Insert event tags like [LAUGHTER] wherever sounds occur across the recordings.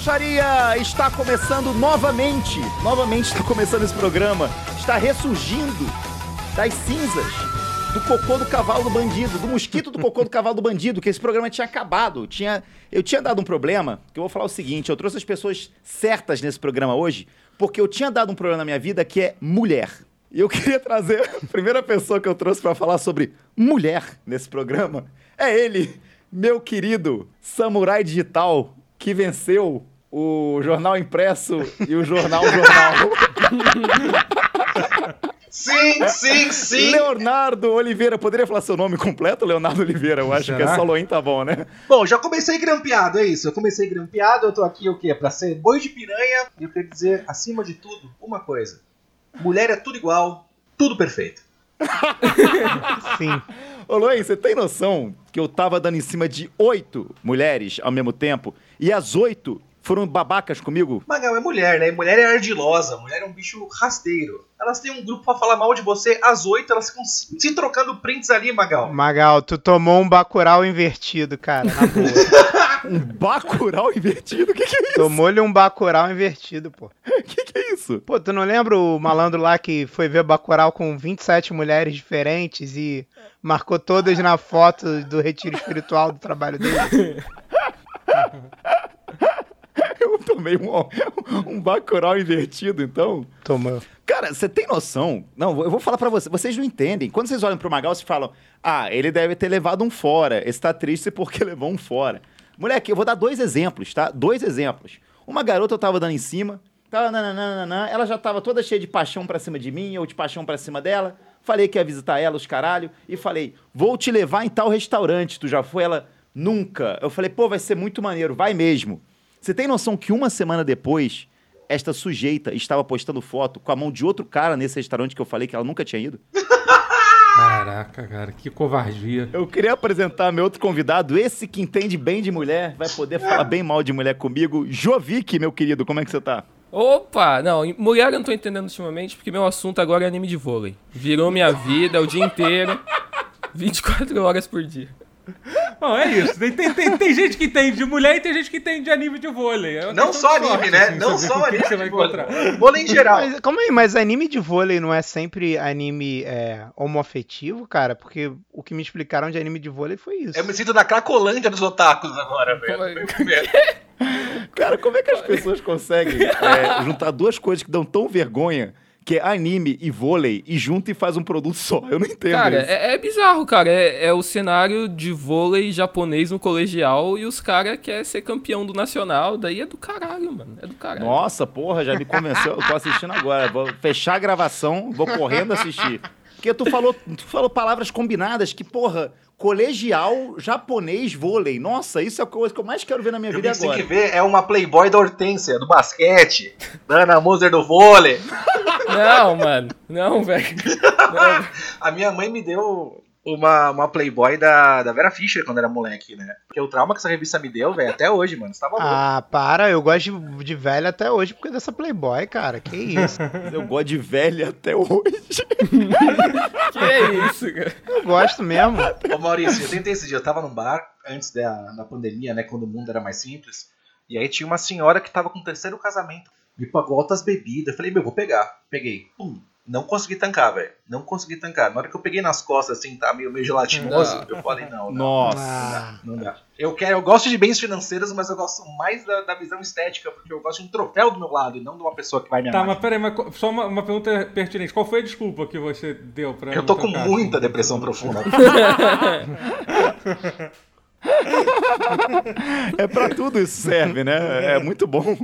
Broxaria está começando novamente. Novamente está começando esse programa. Está ressurgindo das cinzas do cocô do cavalo do bandido, do mosquito do cocô do cavalo do bandido, que esse programa tinha acabado. Tinha, eu tinha dado um problema, que eu vou falar o seguinte, eu trouxe as pessoas certas nesse programa hoje, porque eu tinha dado um problema na minha vida que é mulher. E eu queria trazer a primeira pessoa que eu trouxe para falar sobre mulher nesse programa. É ele, meu querido samurai digital, que venceu o jornal impresso e o jornal jornal. Sim, sim, sim. Leonardo Oliveira, poderia falar seu nome completo, Leonardo Oliveira? Eu acho Será? que é só Loin tá bom, né? Bom, já comecei grampeado, é isso. Eu comecei grampeado, eu tô aqui o quê? Pra ser boi de piranha. E eu quero dizer, acima de tudo, uma coisa. Mulher é tudo igual, tudo perfeito. [LAUGHS] Sim. Ô Loin, você tem noção que eu tava dando em cima de oito mulheres ao mesmo tempo e as oito foram babacas comigo? Magal é mulher, né? E Mulher é ardilosa, mulher é um bicho rasteiro. Elas têm um grupo pra falar mal de você, às oito elas ficam se se trocando prints ali, Magal. Magal, tu tomou um bacural invertido, cara, na boa. [LAUGHS] Um bacural invertido? O que, que é isso? Tomou-lhe um bacural invertido, pô. O [LAUGHS] que, que é isso? Pô, tu não lembra o malandro lá que foi ver bacural com 27 mulheres diferentes e marcou todas na foto do retiro espiritual do trabalho dele? [LAUGHS] Tomei um, um bacural invertido, então. Tomou. Cara, você tem noção? Não, eu vou falar pra vocês. Vocês não entendem. Quando vocês olham pro Magal, vocês falam: Ah, ele deve ter levado um fora. Esse tá triste porque [LAUGHS] levou um fora. Moleque, eu vou dar dois exemplos, tá? Dois exemplos. Uma garota eu tava dando em cima, tava nananana, ela já tava toda cheia de paixão pra cima de mim, ou de paixão pra cima dela. Falei que ia visitar ela, os caralho, e falei: Vou te levar em tal restaurante. Tu já foi? Ela, nunca. Eu falei: Pô, vai ser muito maneiro, vai mesmo. Você tem noção que uma semana depois, esta sujeita estava postando foto com a mão de outro cara nesse restaurante que eu falei que ela nunca tinha ido? Caraca, cara, que covardia. Eu queria apresentar meu outro convidado, esse que entende bem de mulher, vai poder falar bem mal de mulher comigo. Jovic, meu querido, como é que você tá? Opa! Não, mulher eu não tô entendendo ultimamente, porque meu assunto agora é anime de vôlei. Virou minha vida o dia inteiro, [LAUGHS] 24 horas por dia. Bom, é isso. Tem, tem, tem, tem gente que tem de mulher e tem gente que tem de anime de vôlei. É Não só anime, sorte, né? assim, Não só anime. que você vai encontrar. Vôlei em geral. Mas, calma aí, mas anime de vôlei não é sempre anime é, homoafetivo, cara? Porque o que me explicaram de anime de vôlei foi isso. Eu me sinto na Cracolândia dos otakus agora, Como é- velho. [LAUGHS] Cara, como é que as pessoas conseguem é, juntar duas coisas que dão tão vergonha, que é anime e vôlei, e junta e faz um produto só? Eu não entendo Cara, é, é bizarro, cara. É, é o cenário de vôlei japonês no colegial e os caras querem ser campeão do nacional. Daí é do caralho, mano. É do caralho. Nossa, porra, já me convenceu. Eu tô assistindo agora. Vou fechar a gravação, vou correndo assistir. Porque tu falou, tu falou palavras combinadas que, porra, colegial japonês vôlei. Nossa, isso é a coisa que eu mais quero ver na minha O vida que você tem agora. que ver é uma Playboy da Hortência, do basquete, [LAUGHS] da Ana Moser do vôlei. Não, mano. Não, velho. [LAUGHS] Não. A minha mãe me deu uma, uma Playboy da, da Vera Fischer quando era moleque, né? Porque o trauma que essa revista me deu, velho, até hoje, mano. Você tava louco. Ah, para, eu gosto de, de velho até hoje porque dessa Playboy, cara. Que isso? [LAUGHS] Eu gosto de velha até hoje. [LAUGHS] Que é isso, cara? Eu gosto mesmo. Ô Maurício, eu tentei esse dia, eu tava num bar, antes da, da pandemia, né? Quando o mundo era mais simples. E aí tinha uma senhora que tava com o terceiro casamento. Me pagou altas bebidas. Eu falei, meu, vou pegar. Peguei. Pum. Não consegui tancar, velho. Não consegui tancar. Na hora que eu peguei nas costas, assim, tá meio, meio gelatinoso, Não. eu falei, não, não. Nossa. Ah, Não dá. Eu quero, eu gosto de bens financeiros, mas eu gosto mais da, da visão estética, porque eu gosto de um troféu do meu lado e não de uma pessoa que vai me Tá, amar. mas peraí, mas só uma, uma pergunta pertinente. Qual foi a desculpa que você deu pra eu não tô com tocar? muita depressão profunda. [LAUGHS] [LAUGHS] É pra tudo isso serve, né? É muito bom.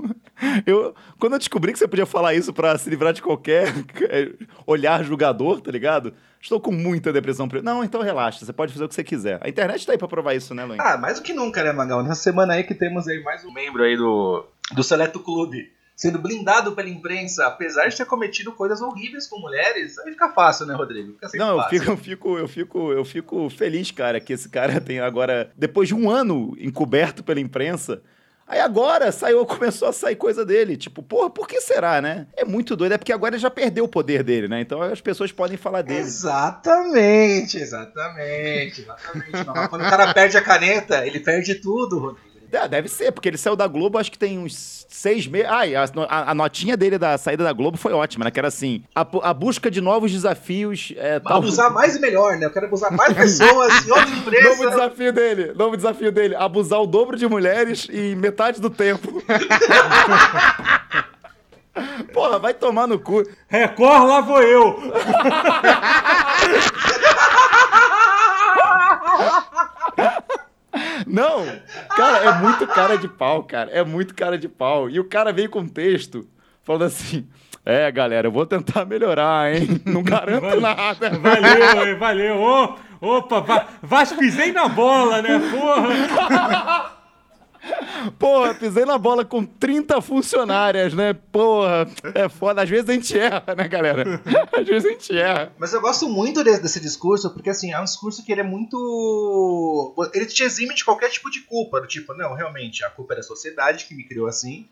Eu, quando eu descobri que você podia falar isso pra se livrar de qualquer é, olhar julgador, tá ligado? Estou com muita depressão. pre- Não, então relaxa, você pode fazer o que você quiser. A internet tá aí pra provar isso, né, Luiz? ah, mais do que nunca, né, Magal? Nessa semana aí que temos aí mais um membro aí do, do Seleto Clube. Sendo blindado pela imprensa, apesar de ter cometido coisas horríveis com mulheres, aí fica fácil, né, Rodrigo? Fica Não, eu fácil. fico, eu, fico, eu, fico, eu fico feliz, cara, que esse cara tem agora, depois de um ano encoberto pela imprensa, aí agora saiu, começou a sair coisa dele. Tipo, porra, por que será, né? É muito doido, é porque agora ele já perdeu o poder dele, né? Então as pessoas podem falar dele. Exatamente, exatamente, exatamente. Mas quando o cara perde a caneta, ele perde tudo, Rodrigo. É, deve ser, porque ele saiu da Globo, acho que tem uns seis meses. Ai, a, a- notinha dele da saída da Globo foi ótima, né? Que era assim: a, a busca de novos desafios. É, tal- Abusar mais e melhor, né? Eu quero abusar mais pessoas [LAUGHS] em outra Novo empresa. desafio dele, novo desafio dele, abusar o dobro de mulheres em metade do tempo. [LAUGHS] Porra, vai tomar no cu. Record, lá vou eu. [LAUGHS] Não, cara, é muito cara de pau, cara. É muito cara de pau. E o cara veio com um texto falando assim: É, galera, eu vou tentar melhorar, hein? [LAUGHS] Não garanto Valeu. nada. Valeu, valeu. Ô, opa, va, vas pisei na bola, né? Porra. [LAUGHS] Porra, pisei na bola com 30 funcionárias, né? Porra, é foda. Às vezes a gente erra, né, galera? Às vezes a gente erra. Mas eu gosto muito desse, desse discurso, porque assim, é um discurso que ele é muito. Ele te exime de qualquer tipo de culpa. Do tipo, não, realmente, a culpa é da sociedade que me criou assim.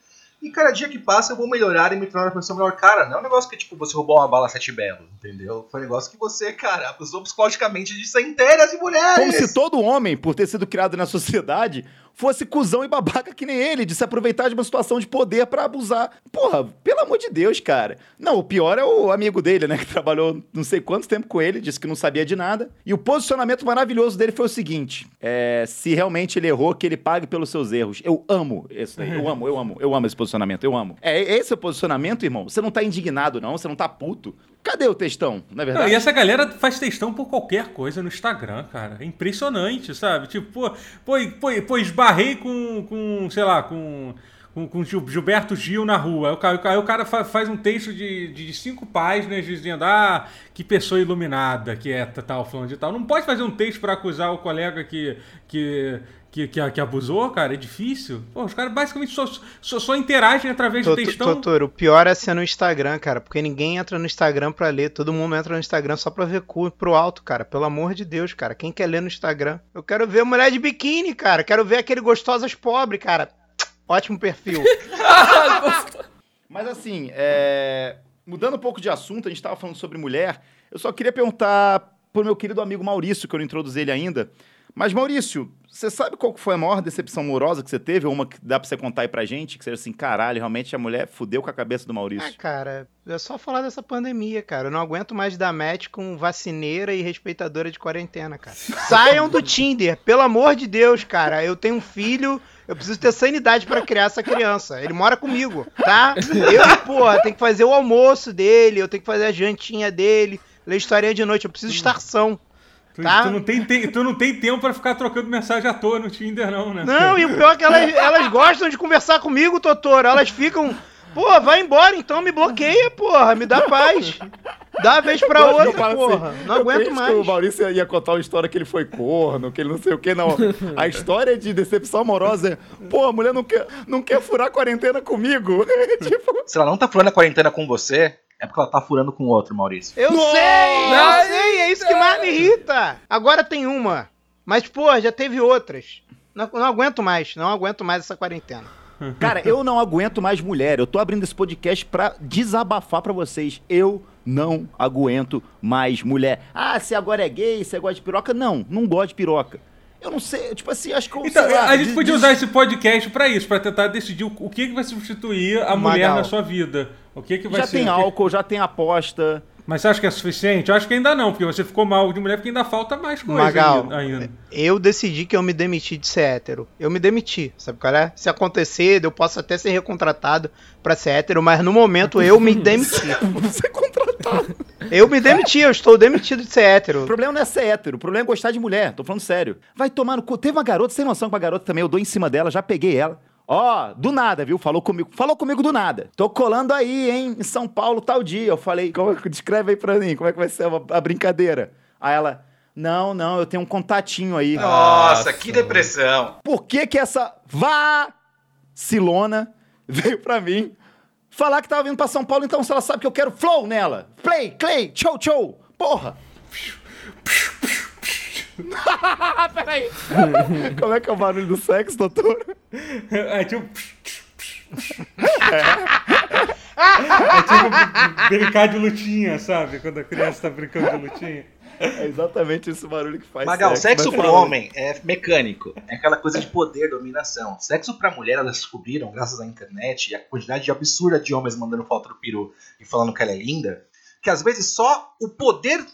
E cada dia que passa eu vou melhorar e me tornar uma pessoa melhor. Cara, não é um negócio que, tipo, você roubou uma bala sete belo, entendeu? Foi um negócio que você, cara, abusou psicologicamente de centenas de mulheres. Como se todo homem, por ter sido criado na sociedade, fosse cuzão e babaca que nem ele, de se aproveitar de uma situação de poder pra abusar. Porra, pelo amor de Deus, cara. Não, o pior é o amigo dele, né, que [LAUGHS] trabalhou não sei quanto tempo com ele, disse que não sabia de nada. E o posicionamento maravilhoso dele foi o seguinte: é, se realmente ele errou, que ele pague pelos seus erros. Eu amo isso daí. Eu amo, eu amo, eu amo esse posicionamento, eu amo. É, esse é o posicionamento, irmão. Você não tá indignado, não, você não tá puto. Cadê o textão, na Não, verdade? e essa galera faz textão por qualquer coisa no Instagram, cara. É impressionante, sabe? Tipo, pô, pô, pô, pô esbarrei com, com, sei lá, com, com, com Gil- Gilberto Gil na rua. Aí o cara, aí o cara fa- faz um texto de, de cinco páginas dizendo, ah, que pessoa iluminada que é tal, falando de tal. Não pode fazer um texto pra acusar o colega que, que, que, que, que abusou, cara. É difícil. Pô, os caras basicamente só, só, só interagem através de Toto- textão. Totoro, o pior é ser no Instagram, cara, porque ninguém entra no Instagram pra ler, todo mundo entra no Instagram só pra ver cu pro alto, cara. Pelo amor de Deus, cara. Quem quer ler no Instagram? Eu quero ver mulher de biquíni, cara. Quero ver aquele gostosas pobre, cara. [TSK] Ótimo perfil. [LAUGHS] Mas assim, é, mudando um pouco de assunto, a gente estava falando sobre mulher. Eu só queria perguntar pro meu querido amigo Maurício, que eu não introduzi ele ainda. Mas, Maurício, você sabe qual foi a maior decepção amorosa que você teve? Ou uma que dá pra você contar aí pra gente? Que seja assim, caralho, realmente a mulher fudeu com a cabeça do Ah, Maurício. cara, é só falar dessa pandemia, cara. Eu não aguento mais dar match com vacineira e respeitadora de quarentena, cara. [LAUGHS] Saiam do Tinder, pelo amor de Deus, cara. Eu tenho um filho, eu preciso ter sanidade pra criar essa criança. Ele mora comigo, tá? Eu, porra, tenho que fazer o almoço dele, eu tenho que fazer a jantinha dele, ler historinha de noite, eu preciso estar são. Tu, Tá. tu não tem, te- tu não tem tempo pra ficar trocando mensagem à toa no Tinder, não, né? Não, e o pior é que elas, elas gostam de conversar comigo, Totoro. Elas ficam. Pô, vai embora então, me bloqueia, porra, me dá paz. Dá a vez pra Eu outra, falo porra. assim, não eu aguento penso que mais. O Maurício ia contar uma história que ele foi corno, que ele não sei o que, não. A história de decepção amorosa é, pô, a mulher não quer, não quer furar a quarentena comigo. [LAUGHS] tipo, Se ela não tá furando a quarentena com você, é porque ela tá furando com outro, Maurício. Eu Nossa! sei, eu sei, é isso que mais me irrita. Agora tem uma. Mas, pô, já teve outras. Não, não aguento mais, não aguento mais essa quarentena. [LAUGHS] Cara, eu não aguento mais mulher. Eu tô abrindo esse podcast pra desabafar pra vocês. Eu não aguento mais mulher. Ah, você agora é gay, você gosta de piroca? Não, não gosto de piroca. Eu não sei, tipo assim, acho que eu. Então, sei lá, a gente podia usar esse podcast pra isso, pra tentar decidir o, que, que vai substituir a mulher Magal. na sua vida. O que, que vai Já ser? tem o que- álcool, já tem aposta. Mas você acha que é suficiente? Eu acho que ainda não, porque você ficou mal de mulher, porque ainda falta mais coisa Magal, ainda. eu decidi que eu me demiti de ser hétero. Eu me demiti, sabe qual é? Se acontecer, eu posso até ser recontratado pra ser hétero, mas no momento eu me [LAUGHS] demiti. Você é contratado. Eu me demiti, eu estou demitido de ser O hétero. problema não é ser hétero, o problema é gostar de mulher. Tô falando sério. Vai tomar no cu. Teve uma garota, sem noção com uma garota também, eu dou em cima dela, já peguei ela. Ó, do nada, viu? Falou comigo. Falou comigo do nada. Tô colando aí, hein, em São Paulo tal dia. Eu falei, como- descreve aí pra mim, como é que vai ser a, a brincadeira. Aí ela, não, não, eu tenho um contatinho aí. Nossa, que depressão. Por que que essa vacilona veio pra mim falar que tava vindo pra São Paulo, então se ela sabe que eu quero flow nela. Play, clay, show, show. Porra. [LAUGHS] Peraí. [LAUGHS] Como é que é o barulho do sexo, doutor? É tipo. É tipo brincar de lutinha, sabe? Quando a criança tá brincando de lutinha. É exatamente esse barulho que faz Magal, sexo mas pro homem é mecânico. É aquela coisa de poder, dominação. Sexo pra mulher, elas descobriram, graças à internet e a quantidade absurda de homens mandando foto do peru e falando que ela é linda, que às vezes só o poder de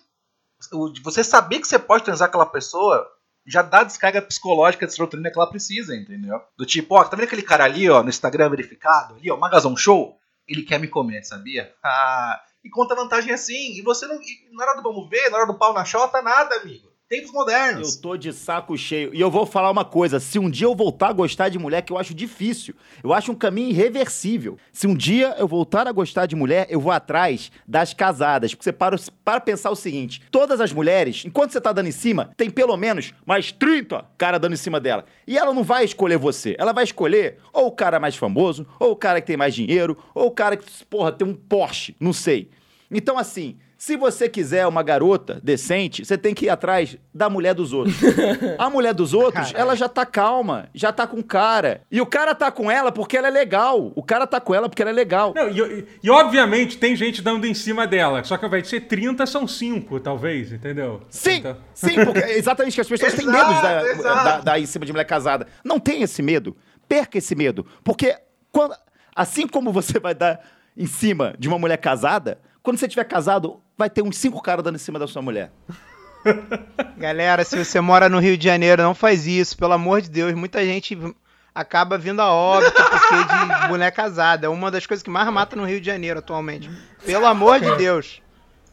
você saber que você pode transar aquela pessoa já dá a descarga psicológica de serotonina que ela precisa, entendeu? Do tipo, ó, tá vendo aquele cara ali, ó, no Instagram verificado, ali, ó, Magazão Show? Ele quer me comer, sabia? [LAUGHS] Ah, e conta vantagem assim. E você não. E na hora do vamos ver, na hora do pau na chota, nada, amigo. Tempos modernos. Eu tô de saco cheio. E eu vou falar uma coisa: se um dia eu voltar a gostar de mulher, que eu acho difícil, eu acho um caminho irreversível. Se um dia eu voltar a gostar de mulher, eu vou atrás das casadas. Porque você para, para pensar o seguinte: todas as mulheres, enquanto você tá dando em cima, tem pelo menos mais 30 cara dando em cima dela. E ela não vai escolher você. Ela vai escolher ou o cara mais famoso, ou o cara que tem mais dinheiro, ou o cara que, porra, tem um Porsche. Não sei. Então, assim. Se você quiser uma garota decente, você tem que ir atrás da mulher dos outros. [LAUGHS] A mulher dos outros, ela já tá calma, já tá com cara. E o cara tá com ela porque ela é legal. O cara tá com ela porque ela é legal. Não, e, e- e, obviamente tem gente dando em cima dela. Só que ao invés de ser 30, são 5, talvez, entendeu? Sim, Então- sim, porque é exatamente que as pessoas têm medo de dar, Exato, dar- dar em cima de mulher casada. Não tem esse medo. Perca esse medo. Porque quando, assim como você vai dar em cima de uma mulher casada, quando você tiver casado, vai ter uns cinco caras dando em cima da sua mulher. [LAUGHS] Galera, se você mora no Rio de Janeiro, não faz isso, pelo amor de Deus. Muita gente acaba vindo a óbito porque de mulher casada. É uma das coisas que mais mata no Rio de Janeiro atualmente. Pelo amor de Deus.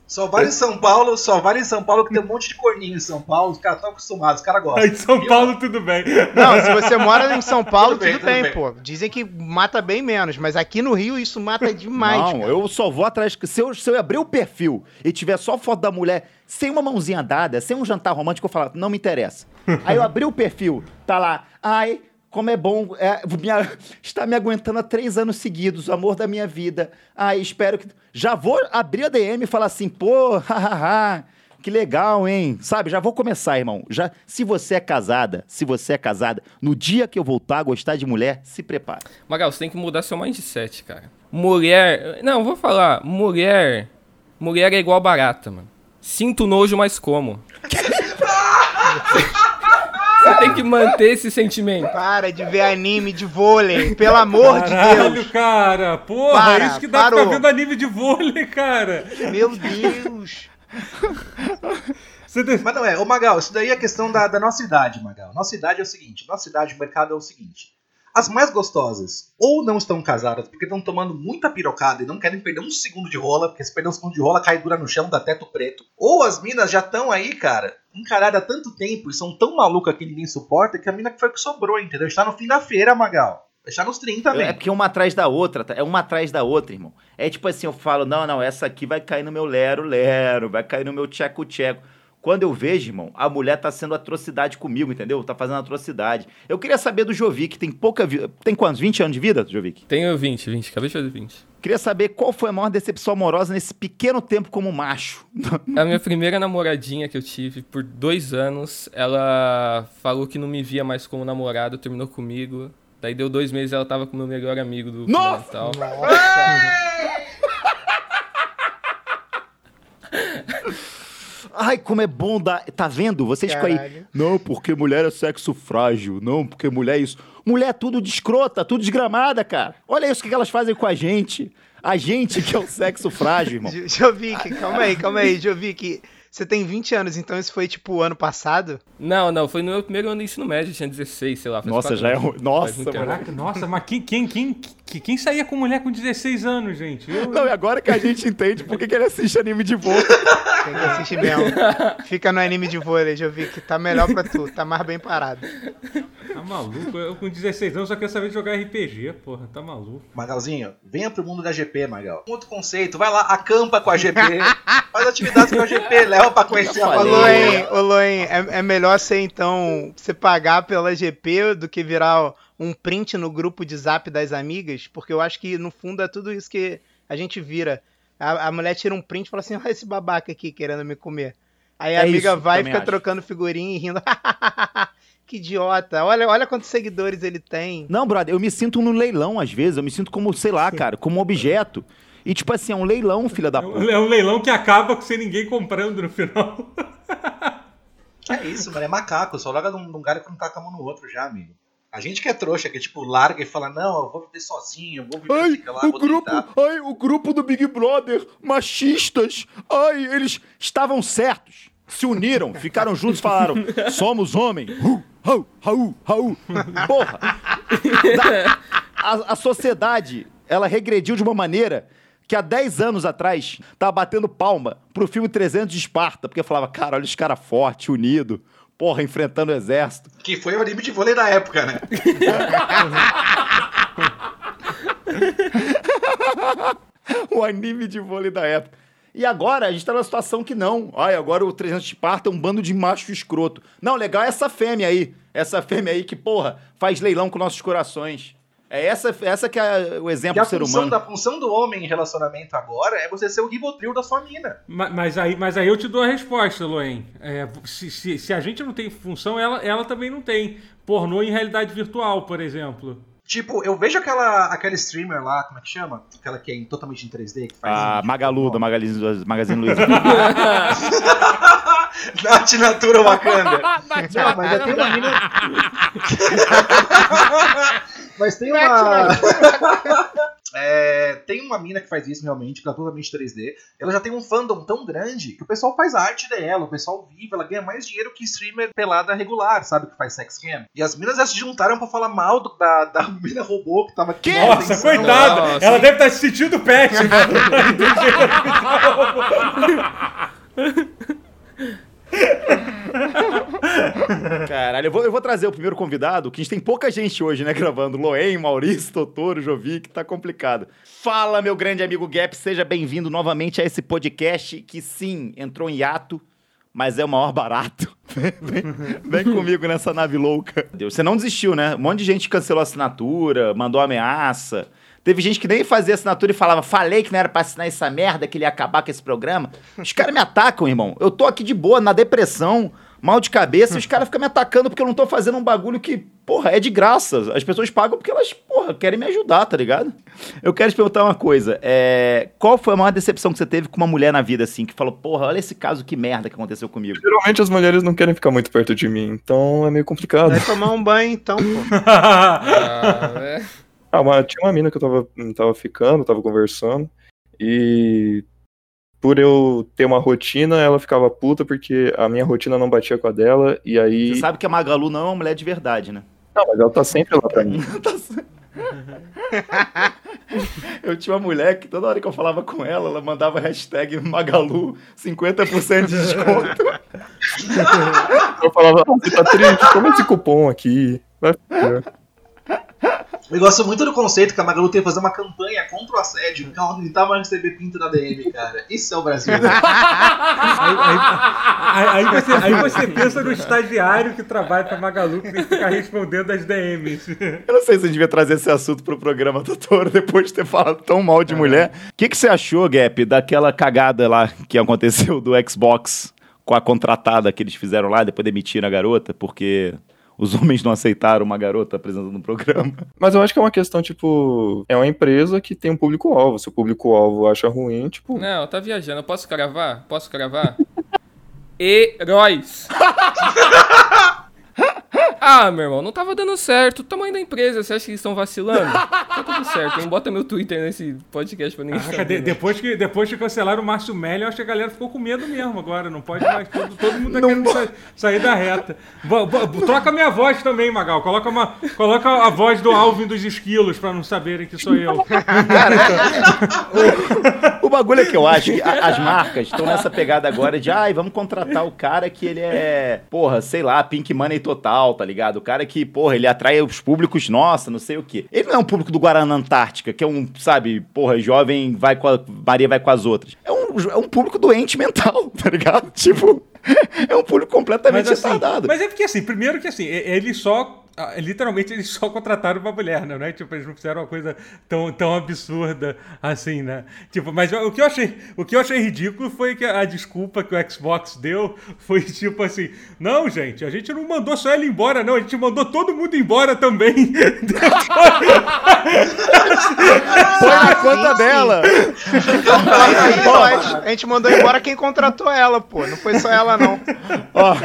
Só vale em São Paulo, só vale em São Paulo que tem um monte de corninho em São Paulo. Os caras estão acostumados, os caras gostam. Aí em São Paulo tudo bem. Não, se você mora em São [LAUGHS] Paulo, Tudo bem, tudo, tudo bem, bem. pô. Dizem que mata bem menos, mas aqui no Rio isso mata demais. não, cara. eu só vou atrás. Se eu, se eu abrir o perfil e tiver só foto da mulher sem uma mãozinha dada, sem um jantar romântico, eu falar, não me interessa. [LAUGHS] Aí eu abri o perfil, tá lá, ai, como é bom, é, me a- está me aguentando há três anos seguidos, o amor da minha vida. Ai, espero que. Já vou abrir a DM e falar assim, pô, [LAUGHS] hahaha. Que legal, hein? Sabe, já vou começar, irmão. Já, se você é casada, se você é casada, no dia que eu voltar a gostar de mulher, se prepare. Magal, você tem que mudar seu mindset, cara. Mulher. Não, vou falar. Mulher. Mulher é igual barata, mano. Sinto nojo, mas como. [LAUGHS] [LAUGHS] Você tem que manter esse sentimento. Para de ver anime de vôlei, pelo amor de Caralho, Deus. cara. Porra, Para, isso que dá pra parou. ficar vendo anime de vôlei, cara. Meu Deus. Mas não é, ô Magal, isso daí é questão da, da nossa idade, Magal. Nossa idade é o seguinte, nossa idade, o mercado é o seguinte. As mais gostosas ou não estão casadas porque estão tomando muita pirocada e não querem perder um segundo de rola, porque se perder um segundo de rola cai dura no chão, dá teto preto. Ou as minas já estão aí, cara, encaradas há tanto tempo e são tão malucas que ninguém suporta que a mina que foi que sobrou, entendeu? Está no fim da feira, Magal. Está nos 30, É velho. porque uma atrás da outra, tá? É uma atrás da outra, irmão. É tipo assim, eu falo, não, não, essa aqui vai cair no meu lero-lero, vai cair no meu tcheco-tcheco. Quando eu vejo, irmão, a mulher tá sendo atrocidade comigo, entendeu? Tá fazendo atrocidade. Eu queria saber do Jovic, tem pouca vida. Tem quantos? 20 anos de vida, Jovic? Tenho 20, 20. Acabei de fazer 20. Queria saber qual foi a maior decepção amorosa nesse pequeno tempo como macho. A minha primeira namoradinha que eu tive por dois anos, ela falou que não me via mais como namorado, terminou comigo. Daí deu dois meses ela tava com o meu melhor amigo do Nossa! fundamental. Ai, como é bom dar. Tá vendo? Vocês ficam aí. Não, porque mulher é sexo frágil. Não, porque mulher é isso. Mulher é tudo de escrota, tudo desgramada, cara. Olha isso que elas fazem com a gente. A gente que é o sexo frágil, irmão. [LAUGHS] Jo- Jovic, calma aí, calma aí, Jovic. Você tem 20 anos, então isso foi tipo o ano passado? Não, não, foi no meu primeiro ano de ensino médio, tinha 16, sei lá. faz Nossa, já é anos. ru- Nossa. Caraca, nossa, mas quem, quem, quem, quem, quem saía com mulher com 16 anos, gente? Eu, Não, e agora que a gente entende por que que ele assiste anime de voo. Tem que assistir mesmo. Fica no anime de vôlei, Jovic. Tá melhor pra tu, tá mais bem parado. Tá maluco? Eu com 16 anos só quero saber de jogar RPG, porra. Tá maluco. Magalzinho, venha pro mundo da GP, Magal. Outro conceito, vai lá, acampa com a GP, faz atividades com a GP, leva pra conhecer a. Loen, ô, Loen, é, é melhor ser então, você pagar pela GP do que virar um print no grupo de zap das amigas? Porque eu acho que no fundo é tudo isso que a gente vira. A, a mulher tira um print e fala assim: olha esse babaca aqui querendo me comer. Aí a É amiga isso, vai e fica acho. trocando figurinha e rindo. [LAUGHS] que idiota. Olha, olha quantos seguidores ele tem. Não, brother, eu me sinto num leilão às vezes. Eu me sinto como, sei lá, cara, como um objeto. E tipo assim, é um leilão, filha da É um, puta. é um leilão que acaba sem ninguém comprando no final. É isso, mano. É macaco. Só larga num lugar que não tá com a mão no outro já, amigo. A gente que é trouxa, que tipo, larga e fala, não, eu vou viver sozinho, eu vou viver Ai, fica lá, o vou grupo, ai, o grupo do Big Brother, machistas. Ai, eles estavam certos. Se uniram, ficaram juntos e falaram: [LAUGHS] somos homens. Hu, hau, hau, hau. Porra! Da- a, a sociedade, ela regrediu de uma maneira que há 10 anos atrás tava batendo palma pro filme 300 de Esparta, porque falava, cara, olha os caras fortes, unidos, porra, enfrentando o exército. Que foi o anime de vôlei da época, né? [LAUGHS] o anime de vôlei da época. E agora a gente tá numa situação que não. Ai, agora o 300 de Esparta é um bando de macho escroto. Não, legal é essa fêmea aí. Essa fêmea aí que, porra, faz leilão com nossos corações. É essa, essa que é o exemplo a do ser função, humano. da função do homem em relacionamento agora é você ser o ribotril da sua mina. Ma- Mas aí, mas aí eu te dou a resposta, Loen. É, se, se- se a gente não tem função, ela, ela também não tem. Pornô em realidade virtual, por exemplo. Tipo, eu vejo aquela, aquela streamer lá, como é que chama? Aquela que é totalmente em 3D, que faz. A vídeo Magalu, Magazine, Magazine Luiza. [LAUGHS] Nath Natura Wakanda. Não, [LAUGHS] mas já tem uma mina. Mas tem uma. [LAUGHS] É, tem uma mina que faz isso realmente, que é totalmente 3D. Ela já tem um fandom tão grande que o pessoal faz a arte dela, o pessoal vive, ela ganha mais dinheiro que streamer pelada regular, sabe? Que faz sex cam. E as minas já se juntaram pra falar mal do- da, da [LAUGHS] mina robô que tava aqui. Que? Nossa, coitada! Ela deve estar se sentindo péssima. [LAUGHS] [LAUGHS] Caralho, eu vou, eu vou trazer o primeiro convidado, que a gente tem pouca gente hoje, né, gravando. Loen, Maurício, Totoro, Jovic, tá complicado. Fala, meu grande amigo Gap, seja bem-vindo novamente a esse podcast que, sim, entrou em hiato, mas é o maior barato. [LAUGHS] vem, vem comigo nessa nave louca. Deus, Você não desistiu, né? Um monte de gente cancelou a assinatura, mandou ameaça. Teve gente que nem fazia assinatura e falava, falei que não era pra assinar essa merda, que ele ia acabar com esse programa. Os caras me atacam, irmão. Eu tô aqui de boa, na depressão, mal de cabeça, e os caras ficam me atacando porque eu não tô fazendo um bagulho que, porra, é de graça. As pessoas pagam porque elas, porra, querem me ajudar, tá ligado? Eu quero te perguntar uma coisa. É... Qual foi a maior decepção que você teve com uma mulher na vida, assim, que falou, porra, olha esse caso, que merda que aconteceu comigo? Geralmente as mulheres não querem ficar muito perto de mim, então é meio complicado. Vai tomar um banho então, pô. [LAUGHS] [LAUGHS] Ah, é. Ah, mas tinha uma mina que eu tava, tava ficando, tava conversando, e por eu ter uma rotina, ela ficava puta porque a minha rotina não batia com a dela, e aí. Você sabe que a Magalu não é uma mulher de verdade, né? Não, mas ela tá sempre lá pra mim. [LAUGHS] Eu tinha uma mulher que toda hora que eu falava com ela, ela mandava hashtag Magalu 50% de desconto. Eu falava, ah, você tá triste? Toma esse cupom aqui. Vai ficar. [LAUGHS] Eu gosto muito do conceito que a Magalu tem que fazer uma campanha contra o assédio, que ela não tentava receber pinto na DM, cara. Isso é o Brasil. [LAUGHS] Aí, aí- aí você, aí você [LAUGHS] pensa no estagiário que trabalha pra Magalu que tem que ficar respondendo as DMs. Eu não sei se a gente devia trazer esse assunto pro programa, doutor, depois de ter falado tão mal de mulher. O que, que você achou, Gap, daquela cagada lá que aconteceu do Xbox com a contratada que eles fizeram lá, depois demitiram a garota, porque os homens não aceitaram uma garota apresentando um programa? Mas eu acho que é uma questão, tipo, é uma empresa que tem um público-alvo. Se o público-alvo acha ruim, tipo, Não, tá viajando. Eu posso cravar? Posso cravar? [LAUGHS] Heróis. [LAUGHS] Ah, meu irmão, não tava dando certo. O tamanho da empresa, você acha que eles estão vacilando? Tá tudo certo. Não bota meu Twitter nesse podcast pra ninguém Caraca, saber. de- depois, que, depois que cancelaram o Márcio Melli, eu acho que a galera ficou com medo mesmo agora. Não pode mais. Todo, todo mundo tá querendo sa- sair da reta. Bo- bo- troca minha voz também, Magal. Coloca, uma, coloca a voz do Alvin dos esquilos pra não saberem que sou eu. O bagulho é que eu acho que a- as marcas estão nessa pegada agora de, ai, vamos contratar o cara que ele é, porra, sei lá, Pink Money total, tá ligado? O cara que, porra, ele atrai os públicos, nossa, não sei o quê. Ele não é um público do Guaraná Antártica, que é um, sabe, porra, jovem vai com a. Maria vai com as outras. É um, é um público doente mental, [LAUGHS] tá ligado? Tipo, [LAUGHS] é um público completamente Mas, assim, retardado. mas é porque assim, primeiro que assim, ele só. Ah, Literalmente eles só contrataram uma mulher, né? Não é? Tipo, eles não fizeram uma coisa tão, tão absurda assim, né? Tipo, mas o que, eu achei, o que eu achei ridículo foi que a desculpa que o Xbox deu foi tipo assim: não, gente, a gente não mandou só ele embora, não, a gente mandou todo mundo embora também. [LAUGHS] Põe na conta dela. A gente- a gente mandou embora quem contratou ela, pô. Não foi só ela, não. Ó,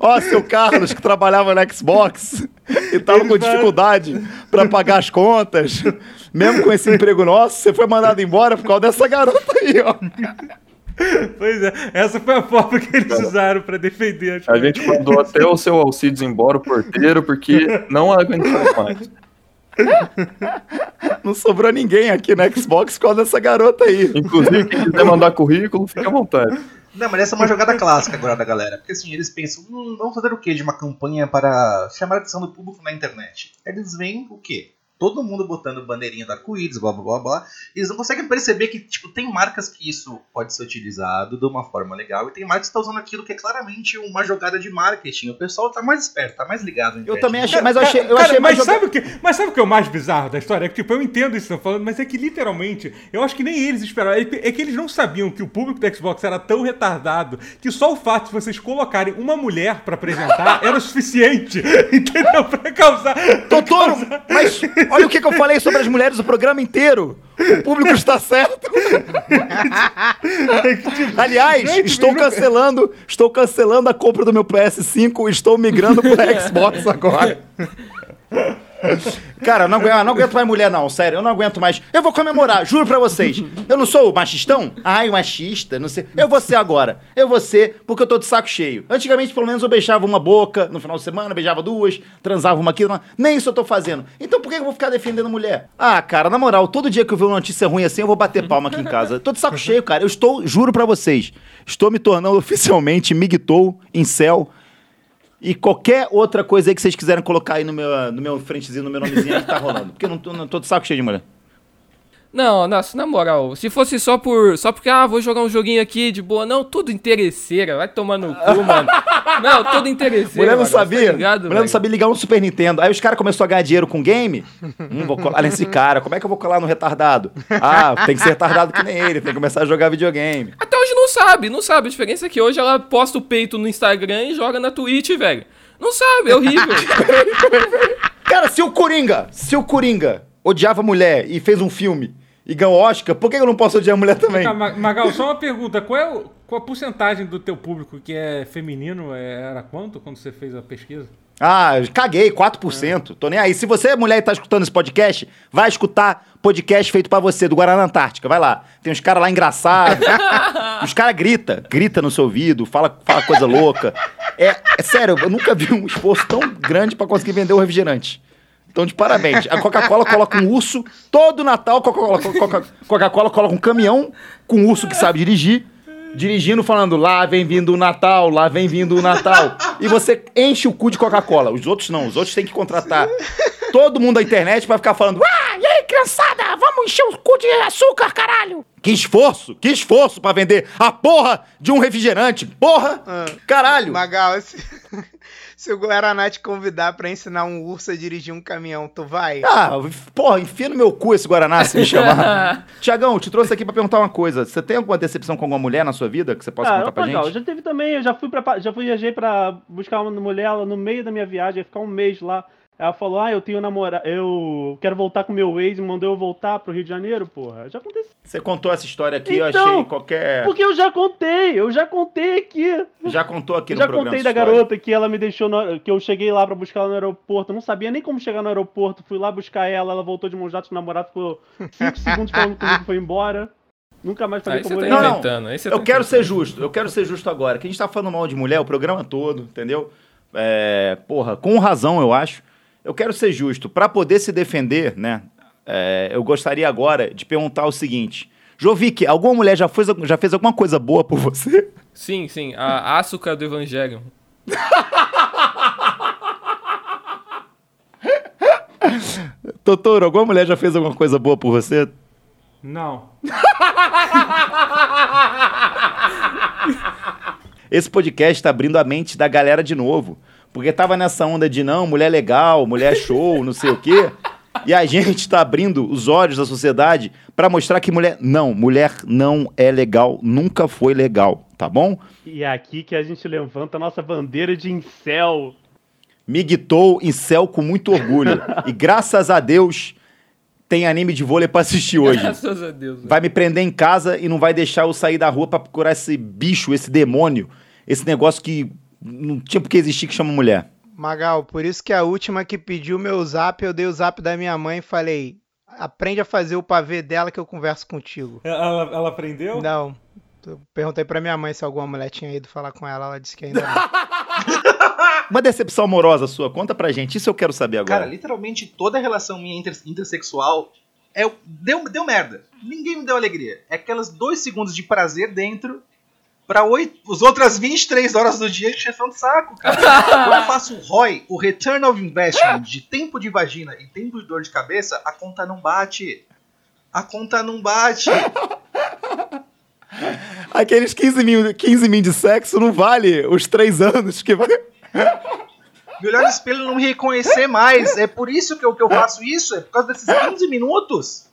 ó, seu Carlos, que trabalhava no Xbox e tava com dificuldade pra pagar as contas, mesmo com esse emprego nosso, você foi mandado embora por causa dessa garota aí, ó. Pois é, essa foi a forma que eles usaram pra defender. A gente mandou até o seu Alcides embora, o porteiro, porque não aguentava mais. Não sobrou ninguém aqui no Xbox por causa dessa garota aí. Inclusive, quem quiser mandar currículo, fica à vontade. Não, mas essa é uma jogada [LAUGHS] clássica agora da galera. Porque assim, eles pensam, hum, vamos fazer o quê de uma campanha para chamar a atenção do público na internet? Eles veem o quê? Todo mundo botando bandeirinha do arco-íris, blá blá blá blá. Eles não conseguem perceber que, tipo, tem marcas que isso pode ser utilizado de uma forma legal e tem marcas que estão usando aquilo que é claramente uma jogada de marketing. O pessoal tá mais esperto, tá mais ligado. Eu também achei, mas eu achei, eu Cara, achei mais mas, joga- sabe o que, mas sabe o que é o mais bizarro da história? É que, tipo, eu entendo isso que estão falando, mas é que literalmente, eu acho que nem eles esperavam. É que, é que eles não sabiam que o público do Xbox era tão retardado que só o fato de vocês colocarem uma mulher pra apresentar [LAUGHS] era o suficiente, [LAUGHS] entendeu? Pra causar. Totoro, mas olha o que, que eu falei sobre as mulheres o programa inteiro. O público está certo. Aliás, estou cancelando, estou cancelando a compra do meu PS5 e estou migrando pro [LAUGHS] Xbox agora. Cara, eu não aguento, eu não aguento mais mulher, não, sério, eu não aguento mais. Eu vou comemorar, juro pra vocês. Eu não sou machistão? Ai, machista, não sei. Eu vou ser agora. Eu vou ser porque eu tô de saco cheio. Antigamente, pelo menos, eu beijava uma boca no final de semana, beijava duas, transava uma aqui. uma- Nem isso eu tô fazendo. Então por que eu vou ficar defendendo mulher? Ah, cara, na moral, todo dia que eu ver uma notícia ruim assim, eu vou bater palma aqui em casa. Tô de saco cheio, cara. Eu estou, juro pra vocês, estou me tornando oficialmente migtou, incel. E qualquer outra coisa aí que vocês quiserem colocar aí no meu, no meu frentezinho, no meu nomezinho aí que tá rolando. Porque eu não tô, não tô de saco cheio de mulher. Não, nossa, na moral, se fosse só por. Só porque, ah, vou jogar um joguinho aqui de boa. Não, tudo interesseira. Vai tomar no cu, [LAUGHS] mano. Não, tudo interesseira. Mulher não mano, sabia. Tá ligado, mulher não sabia ligar um Super Nintendo. Aí os caras começaram a ganhar dinheiro com game. Hum, vou colar nesse cara. Como é que eu vou colar no retardado? Ah, tem que ser retardado que nem ele. Tem que começar a jogar videogame. Até hoje não sabe, não sabe. A diferença é que hoje ela posta o peito no Instagram e joga na Twitch, velho. Não sabe, é horrível. [LAUGHS] Cara, se o Coringa, se o Coringa odiava mulher e fez um filme e ganhou Oscar, por que eu não posso odiar mulher também? Tá, Ma- Magal, só uma pergunta: qual é o- qual a porcentagem do teu público que é feminino? É- Era quanto quando você fez a pesquisa? Ah, caguei, 4%. Tô nem aí. Se você é mulher e tá escutando esse podcast, vai escutar podcast feito pra você, do Guaraná Antártica. Vai lá. Tem uns caras lá engraçados. [LAUGHS] os caras grita, grita no seu ouvido, fala, fala coisa louca. É, é sério, eu nunca vi um esforço tão grande pra conseguir vender o refrigerante. Então, de parabéns. A Coca-Cola coloca um urso, todo Natal, Coca-Cola Coca- Coca-Cola coloca um caminhão com um urso que sabe dirigir, dirigindo, falando, lá vem vindo o Natal, lá vem vindo o Natal. E você enche o cu de Coca-Cola. Os outros não, os outros têm que contratar todo mundo da internet pra ficar falando, ah, e aí, criançada, vamos encher o cu de açúcar, caralho. Que esforço, que esforço pra vender a porra de um refrigerante. Porra, caralho. Magal, se, [LAUGHS] se o Guaraná te convidar pra ensinar um urso a dirigir um caminhão, tu vai? Ah, porra, enfia no meu cu esse Guaraná se me chamar. [LAUGHS] Tiagão, te trouxe aqui pra perguntar uma coisa. Você tem alguma decepção com alguma mulher na sua vida que você possa Ah, contar pra legal. gente? Já teve também, eu já fui pra, já fui viajei pra buscar uma mulher ela no meio da minha viagem, ia ficar um mês lá. Ela falou, ah, eu tenho namorado, eu quero voltar com meu ex e mandou eu voltar pro Rio de Janeiro, porra. Já aconteceu. Você contou essa história aqui, eu Então, achei qualquer. Porque eu já contei, eu já contei aqui. Já contou aqui no já programa. contei essa da história. garota que ela me deixou, no- que eu cheguei lá pra buscar ela no aeroporto. Eu não sabia nem como chegar no aeroporto. Fui lá buscar ela, ela voltou de mão dada com o namorado, ficou 5 [LAUGHS] segundos falando comigo e foi embora. Nunca mais falei com tá mulher. Não, não. você Eu tá quero ser justo, eu quero ser justo agora. Que a gente tá falando mal de mulher o programa todo, entendeu? É, porra, com razão, eu acho. Eu quero ser justo. Pra poder se defender, né? é, eu gostaria agora de perguntar o seguinte: Jovic, alguma mulher já fez, já fez alguma coisa boa por você? Sim, sim. A açúcar do Evangelho. [LAUGHS] Totoro, alguma mulher já fez alguma coisa boa por você? Não. [LAUGHS] Esse podcast tá abrindo a mente da galera de novo. Porque tava nessa onda de não, mulher legal, mulher show, não sei o quê. E a gente tá abrindo os olhos da sociedade pra mostrar que mulher. Não, mulher não é legal, nunca foi legal, tá bom? E é aqui que a gente levanta a nossa bandeira de incel. Miguitou em céu com muito orgulho. E graças a Deus, tem anime de vôlei pra assistir hoje. Graças a Deus. velho. Vai me prender em casa e não vai deixar eu sair da rua pra procurar esse bicho, esse demônio, esse negócio que não tinha por que existir que chama mulher. Magal, por isso que a última que pediu meu zap, eu dei o zap da minha mãe e falei: aprende a fazer o pavê dela que eu converso contigo. Ela, ela aprendeu? Não. Eu perguntei pra minha mãe se alguma mulher tinha ido falar com ela, ela disse que ainda não. [LAUGHS] Uma decepção amorosa sua, conta pra gente, isso eu quero saber agora. Cara, literalmente toda relação minha inter- intersexual é, deu, deu merda. Ninguém me deu alegria. É aquelas dois segundos de prazer dentro pra oito, as outras 23 horas do dia de chefão de saco, cara. [LAUGHS] Quando eu faço o ROI, o Return of Investment, de tempo de vagina e tempo de dor de cabeça, a conta não bate. A conta não bate. [LAUGHS] Aqueles 15 mil, 15 mil de sexo não vale os três anos que vai. [LAUGHS] Me olhar no espelho e não me reconhecer mais. É por isso que eu, que eu faço isso. É por causa desses 15 minutos.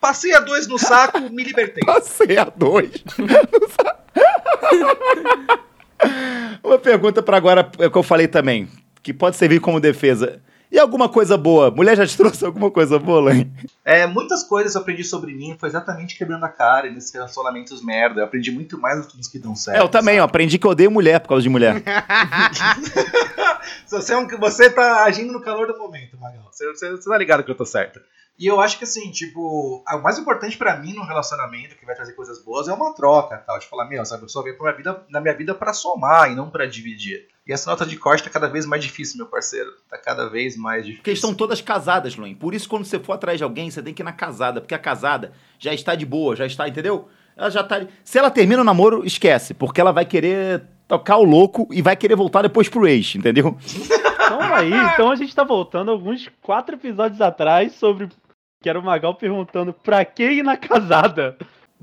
Passei a dois no saco, me libertei. [LAUGHS] Passei a dois. [LAUGHS] Uma pergunta pra agora, é o que eu falei também, que pode servir como defesa. E alguma coisa boa? Mulher já te [LAUGHS] trouxe alguma coisa boa, Lain? É, muitas coisas eu aprendi sobre mim foi exatamente quebrando a cara e nesses relacionamentos merda. Eu aprendi muito mais do que nos que dão certo. É, eu também, eu aprendi que eu odeio mulher por causa de mulher. Você, é um, você tá agindo no calor do momento, Magal. Você, você, você tá ligado que eu tô certo. E eu acho que assim, tipo, o mais importante pra mim no relacionamento, que vai trazer coisas boas, é uma troca, tal. De falar, meu, essa pessoa veio pra minha vida, na minha vida pra somar e não pra dividir. E essa nota de corte tá cada vez mais difícil, meu parceiro. Tá cada vez mais difícil. Porque estão todas casadas, Luin. Por isso, quando você for atrás de alguém, você tem que ir na casada. Porque a casada já está de boa, já está, entendeu? Ela já tá. Se ela termina o namoro, esquece. Porque ela vai querer tocar o louco e vai querer voltar depois pro ex, entendeu? Então aí, então a gente tá voltando alguns quatro episódios atrás sobre que era o Magal perguntando pra que ir na casada.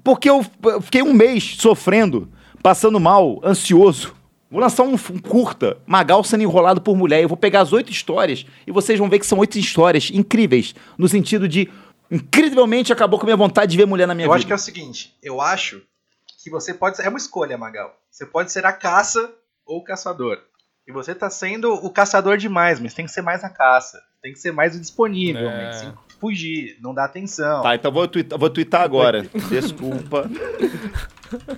Porque eu eu fiquei um mês sofrendo, passando mal, ansioso. Vou lançar um, um curta, Magal sendo enrolado por mulher. Eu vou pegar as oito histórias e vocês vão ver que são oito histórias incríveis. No sentido de, incrivelmente, acabou com a minha vontade de ver mulher na minha eu vida. acho que é o seguinte, eu acho que você pode ser. É uma escolha, Magal. Você pode ser a caça ou o caçador. E você tá sendo o caçador demais, mas tem que ser mais a caça. Tem que ser mais o disponível, É. né? Fugir, não dá atenção. Tá, então vou twittar, vou twittar agora. [LAUGHS] Desculpa.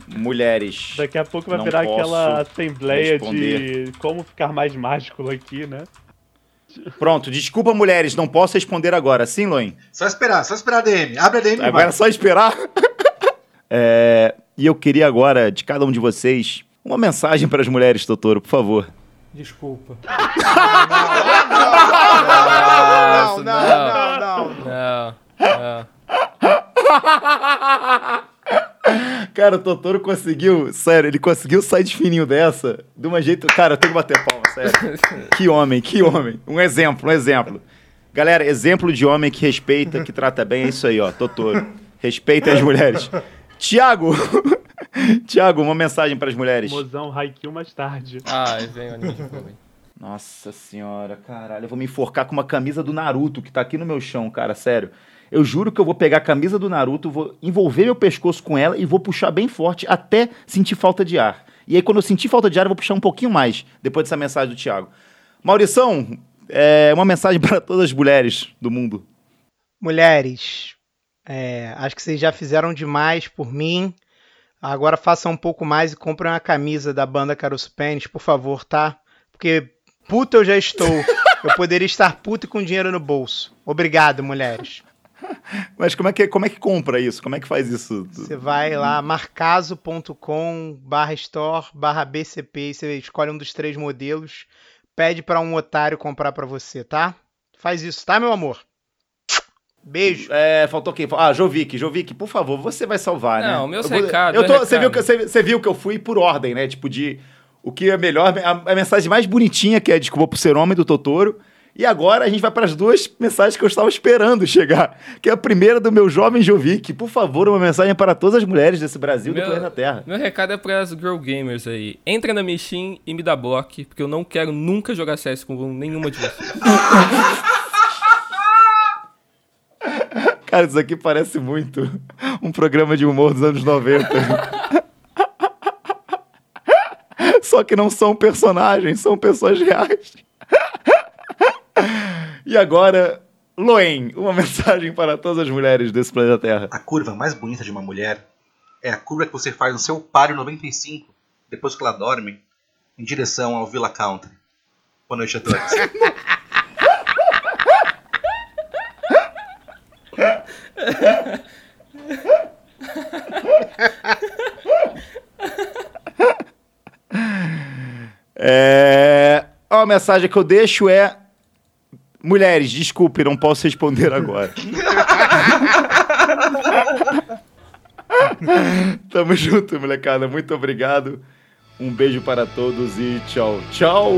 Mulheres. Daqui a pouco vai virar aquela assembleia responder. de como ficar mais mágico aqui, né? Pronto, desculpa, mulheres, não posso responder agora. Sim, Loin? Só esperar, só esperar a DM. Abre a DM e Agora é só esperar. [LAUGHS] É, e eu queria agora, de cada um de vocês, uma mensagem para as mulheres, Totoro, por favor. Desculpa. [LAUGHS] Não, não, não. Não, não. Cara, o Totoro conseguiu, sério, ele conseguiu sair de fininho dessa de uma jeito. Cara, eu tenho que bater palma, sério. Que homem, que homem. Um exemplo, um exemplo. Galera, exemplo de homem que respeita, que trata bem, é isso aí, ó, Totoro. Respeita as mulheres. Tiago! [LAUGHS] Tiago, uma mensagem para as mulheres. Mozão Haikyuu mais tarde. Ai, vem o anime de vôlei. Nossa senhora, caralho, eu vou me enforcar com uma camisa do Naruto que tá aqui no meu chão, cara, sério. Eu juro que eu vou pegar a camisa do Naruto, vou envolver meu pescoço com ela e vou puxar bem forte até sentir falta de ar. E aí, quando eu sentir falta de ar, eu vou puxar um pouquinho mais, depois dessa mensagem do Thiago. Maurição, é uma mensagem para todas as mulheres do mundo. Mulheres, é, acho que vocês já fizeram demais por mim. Agora façam um pouco mais e comprem uma camisa da banda Caroço Pênis, por favor, tá? Porque puta eu já estou. [LAUGHS] Eu poderia estar puto e com dinheiro no bolso. Obrigado, mulheres. Mas como é que, como é que compra isso? Como é que faz isso? Você vai lá, marcaso.com barra store barra BCP, e você escolhe um dos três modelos, pede pra um otário comprar pra você, tá? Faz isso, tá, meu amor? Beijo. É, faltou quem? Ah, Jovic. Jovic, por favor, você vai salvar, né? Não, meus Eu vou- recados, Eu tô, meu você, viu recado. que, você, você viu que eu fui por ordem, né? Tipo, de o que é melhor, a, a mensagem mais bonitinha, que é desculpa por ser homem do Totoro. E agora a gente vai para as duas mensagens que eu estava esperando chegar. Que é a primeira do meu jovem Jovic. Por favor, uma mensagem para todas as mulheres desse Brasil e do Meu- planeta Terra. Meu recado é pras girl gamers aí. Entra na Michin e me dá bloco, porque eu não quero nunca jogar CS com nenhuma de vocês. [LAUGHS] Cara, isso aqui parece muito um programa de humor dos anos 90. Só que não são personagens, são pessoas reais. E agora, Loen, uma [LAUGHS] mensagem para todas as mulheres desse planeta Terra. A curva mais bonita de uma mulher é a curva que você faz no seu páreo 95, depois que ela dorme, em direção ao Villa Country. Boa noite a todos. [LAUGHS] É... A mensagem que eu deixo é. Mulheres, desculpe, não posso responder agora. [LAUGHS] Tamo junto, molecada. Muito obrigado. Um beijo para todos e tchau, tchau!